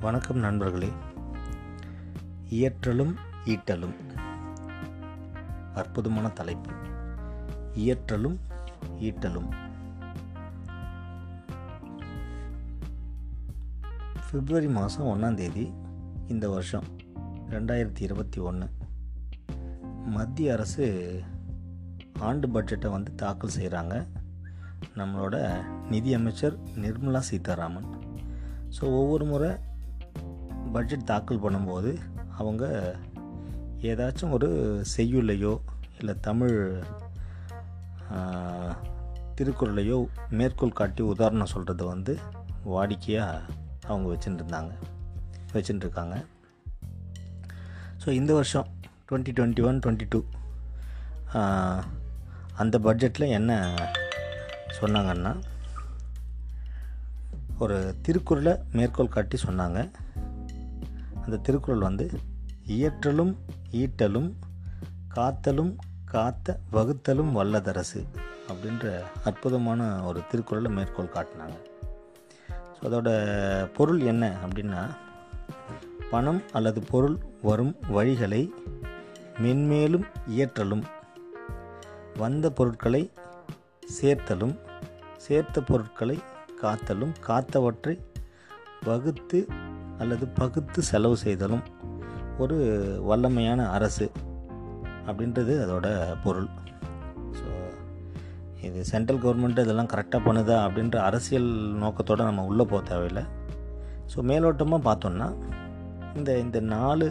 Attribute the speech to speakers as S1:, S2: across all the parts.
S1: வணக்கம் நண்பர்களே. இயற்றலும் ஈட்டலும். அற்புதமான தலைப்பு. இயற்றலும் ஈட்டலும். பிப்ரவரி மாதம் ஒன்றாந்தேதி இந்த வருஷம் ரெண்டாயிரத்தி இருபத்தி ஒன்று மத்திய அரசு ஆண்டு பட்ஜெட்டை வந்து தாக்கல் செய்கிறாங்க. நம்மளோட நிதியமைச்சர் நிர்மலா சீதாராமன். ஸோ ஒவ்வொரு முறை பட்ஜெட் தாக்கல் பண்ணும்போது அவங்க ஏதாச்சும் ஒரு செய்யுள்ளையோ இல்லை தமிழ் திருக்குறளையோ மேற்கோள் காட்டி உதாரணம் சொல்கிறது வந்து வாடிக்கையாக அவங்க வச்சுட்டுருந்தாங்க வச்சுட்டுருக்காங்க ஸோ இந்த வருஷம் twenty twenty one twenty two அந்த பட்ஜெட்டில் என்ன சொன்னாங்கன்னா ஒரு திருக்குறளை மேற்கோள் காட்டி சொன்னாங்க. அந்த திருக்குறள் வந்து இயற்றலும் ஈட்டலும் காத்தலும் காத்த வகுத்தலும் வல்லதரசு அப்படின்ற அற்புதமான ஒரு திருக்குறளை மேற்கோள் காட்டினாங்க. ஸோ அதோட பொருள் என்ன அப்படின்னா பணம் அல்லது பொருள் வரும் வழிகளை மென்மேலும் இயற்றலும் வந்த பொருட்களை சேர்த்தலும் சேர்த்த பொருட்களை காத்தலும் காத்தவற்றை வகுத்து அல்லது பகுத்து செலவு செய்தலும் ஒரு வல்லமையான அரசு அப்படின்றது அதோட பொருள். ஸோ இது சென்ட்ரல் கவர்மெண்ட் இதெல்லாம் கரெக்டாக பண்ணுதா அப்படின்ற அரசியல் நோக்கத்தோடு நம்ம உள்ளே போக தேவையில்லை. ஸோ மேலோட்டமாக பார்த்தோன்னா இந்த இந்த நாலு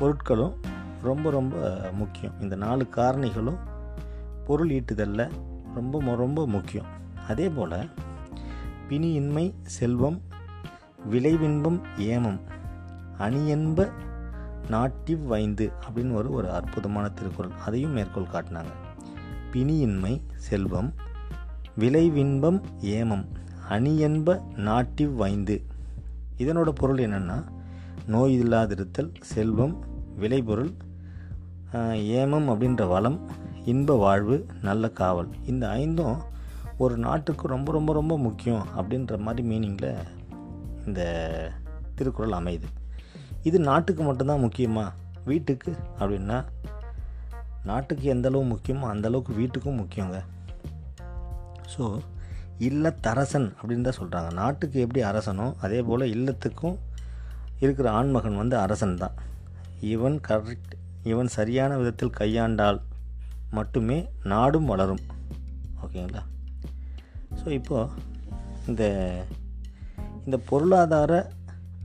S1: பொருட்களும் ரொம்ப ரொம்ப முக்கியம். இந்த நாலு காரணிகளும் பொருள் ஈட்டுதலில் ரொம்ப ரொம்ப முக்கியம். அதே போல் பிணியின்மை செல்வம் விளைவின்பம் ஏமம் அணியென்ப நாட்டிவ் வைந்து அப்படின்னு ஒரு ஒரு அற்புதமான திருக்குறள். அதையும் மேற்கோள் காட்டினாங்க. பிணியின்மை செல்வம் விளைவின்பம் ஏமம் அணியென்ப நாட்டிவ் வைந்து. இதனோட பொருள் என்னென்னா நோய் இல்லாதிருத்தல் செல்வம் விளைபொருள் ஏமம் அப்படின்ற வளம் இன்ப வாழ்வு நல்ல காவல். இந்த ஐந்தும் ஒரு நாட்டுக்கு ரொம்ப ரொம்ப ரொம்ப முக்கியம் அப்படின்ற மாதிரி மீனிங்கில் இந்த திருக்குறள் அமையுது. இது நாட்டுக்கு மட்டும்தான் முக்கியமா? வீட்டுக்கு அப்படின்னா நாட்டுக்கு எந்த அளவு முக்கியமோ அந்தளவுக்கு வீட்டுக்கும் முக்கியங்க. ஸோ இல்லத்தரசன் அப்படின்னு தான் சொல்கிறாங்க நாட்டுக்கு எப்படி அரசனோ அதே போல் இல்லத்துக்கும் இருக்கிற ஆண்மகன் வந்து அரசன் தான். இவன் கரெக்ட் இவன் சரியான விதத்தில் கையாண்டால் மட்டுமே நாடும் வளரும். ஓகேங்களா? ஸோ இப்போது இந்த இந்த பொருளாதார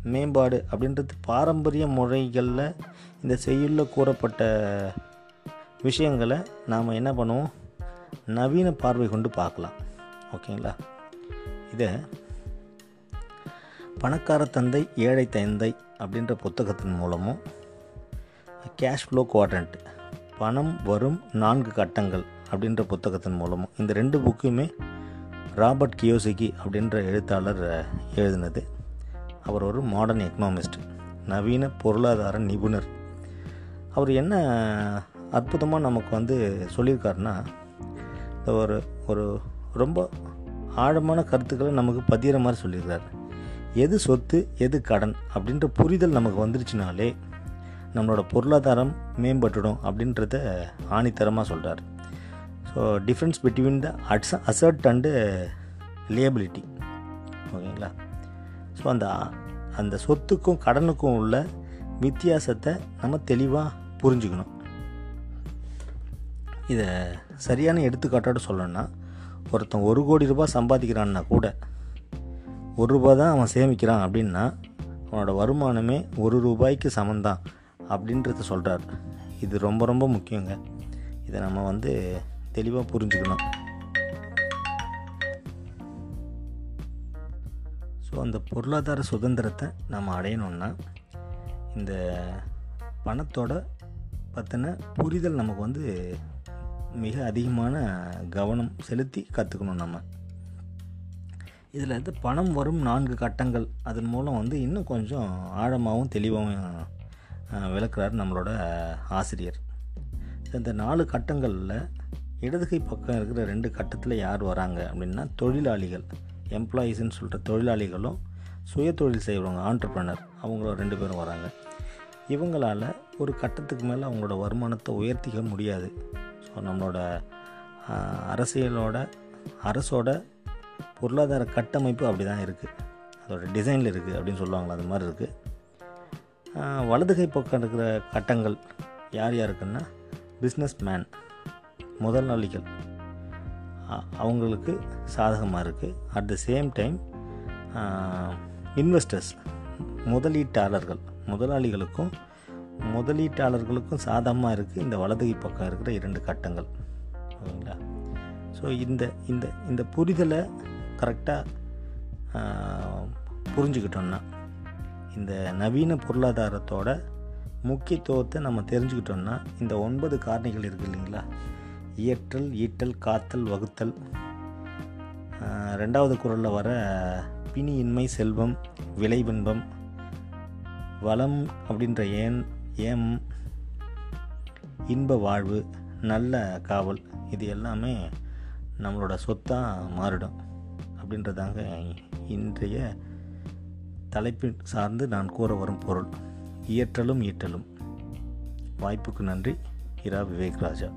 S1: மேம்பாடு அப்படின்றது பாரம்பரிய முறைகளில் இந்த செய்யுளில் கூறப்பட்ட விஷயங்களை நாம் என்ன பண்ணுவோம்? நவீன பார்வை கொண்டு பார்க்கலாம். ஓகேங்களா? இதை பணக்கார தந்தை ஏழை தந்தை அப்படின்ற புத்தகத்தின் மூலமும் கேஷ் ஃப்ளோ குவாட்ரண்ட் பணம் வரும் நான்கு கட்டங்கள் அப்படின்ற புத்தகத்தின் மூலமும் இந்த ரெண்டு புக்குமே ராபர்ட் கியோசிகி அப்படின்ற எழுத்தாளர் எழுதினது. அவர் ஒரு மாடர்ன் எக்கனாமிஸ்ட் நவீன பொருளாதார நிபுணர். அவர் என்ன அற்புதமாக நமக்கு வந்து சொல்லியிருக்காருன்னா ஒரு ஒரு ரொம்ப ஆழமான கருத்துக்களை நமக்கு பதிகிற மாதிரி சொல்லியிருக்காரு எது சொத்து எது கடன் அப்படின்ற புரிதல் நமக்கு வந்துருச்சுனாலே நம்மளோட பொருளாதாரம் மேம்பட்டுடும் அப்படின்றத ஆணித்தரமாக சொல்கிறார் ஸோ டிஃப்ரென்ஸ் பிட்வீன் த அட்ஸ் அசர்ட் அண்டு லியபிலிட்டி ஓகேங்களா ஸோ அந்த அந்த சொத்துக்கும் கடனுக்கும் உள்ள வித்தியாசத்தை நம்ம தெளிவாக புரிஞ்சுக்கணும். இதை சரியான எடுத்துக்காட்டோட சொல்லணும்னா ஒருத்தன் ஒரு கோடி ரூபாய் சம்பாதிக்கிறான்னா கூட ஒரு ரூபா தான் அவன் சேமிக்கிறான் அப்படின்னா அவனோட வருமானமே ஒரு ரூபாய்க்கு சமந்தான் அப்படின்றத சொல்கிறார் இது ரொம்ப ரொம்ப முக்கியங்க. இதை நம்ம வந்து தெளிவாக புரிஞ்சுக்கணும். ஸோ அந்த பொருளாதார சுதந்திரத்தை நம்ம அடையணுன்னா இந்த பணத்தோட பற்றின புரிதல் நமக்கு வந்து மிக அதிகமான கவனம் செலுத்தி கற்றுக்கணும் நம்ம இதில் வந்து பணம் வரும் நான்கு கட்டங்கள். அதன் மூலம் வந்து இன்னும் கொஞ்சம் ஆழமாகவும் தெளிவாகவும் விளக்குறார் நம்மளோட ஆசிரியர். இந்த நாலு கட்டங்களில் இடதுகை பக்கம் இருக்கிற ரெண்டு கட்டத்தில் யார் வராங்க அப்படின்னா தொழிலாளிகள் எம்ப்ளாயீஸ்ன்னு சொல்கிற தொழிலாளிகளும் சுய தொழில் செய்கிறவங்க ஆண்டர்பிரனர் அவங்கள ரெண்டு பேரும் வராங்க. இவங்களால் ஒரு கட்டத்துக்கு மேலே அவங்களோட வருமானத்தை உயர்த்திக்க முடியாது. ஸோ நம்மளோட அரசியலோட அரசோட பொருளாதார கட்டமைப்பு அப்படி தான் இருக்குது அதோட டிசைனில் இருக்குது அப்படின்னு சொல்லுவாங்களா அது மாதிரி இருக்குது வலதுகை பக்கம் இருக்கிற கட்டங்கள் யார் யாருக்குன்னா பிஸ்னஸ் மேன் முதலாளிகள் அவங்களுக்கு சாதகமாக இருக்குது at the same time investors முதலீட்டாளர்கள் முதலாளிகளுக்கும் முதலீட்டாளர்களுக்கும் சாதகமாக இருக்குது இந்த வலதுகை பக்கம் இருக்கிற இரண்டு கட்டங்கள். ஓகேங்களா? ஸோ இந்த இந்த இந்த புரிதலை கரெக்டாக புரிஞ்சுக்கிட்டோம்னா இந்த நவீன பொருளாதாரத்தோட முக்கியத்துவத்தை நம்ம தெரிஞ்சுக்கிட்டோம்னா இந்த ஒன்பது காரணிகள் இருக்குது இல்லைங்களா? இயற்றல் ஈட்டல் காத்தல் வகுத்தல். ரெண்டாவது குரலில் வர பிணியின்மை செல்வம் விளைபின்பம் வளம் அப்படின்ற ஏன் ஏம் இன்ப வாழ்வு நல்ல காவல் இது எல்லாமே நம்மளோட சொத்தாக மாறிடும். அப்படின்றதாங்க இன்றைய தலைப்பின் சார்ந்து நான் கூற வரும் பொருள். இயற்றலும் ஈட்டலும். வாய்ப்புக்கு நன்றி. இரா விவேக் ராஜா.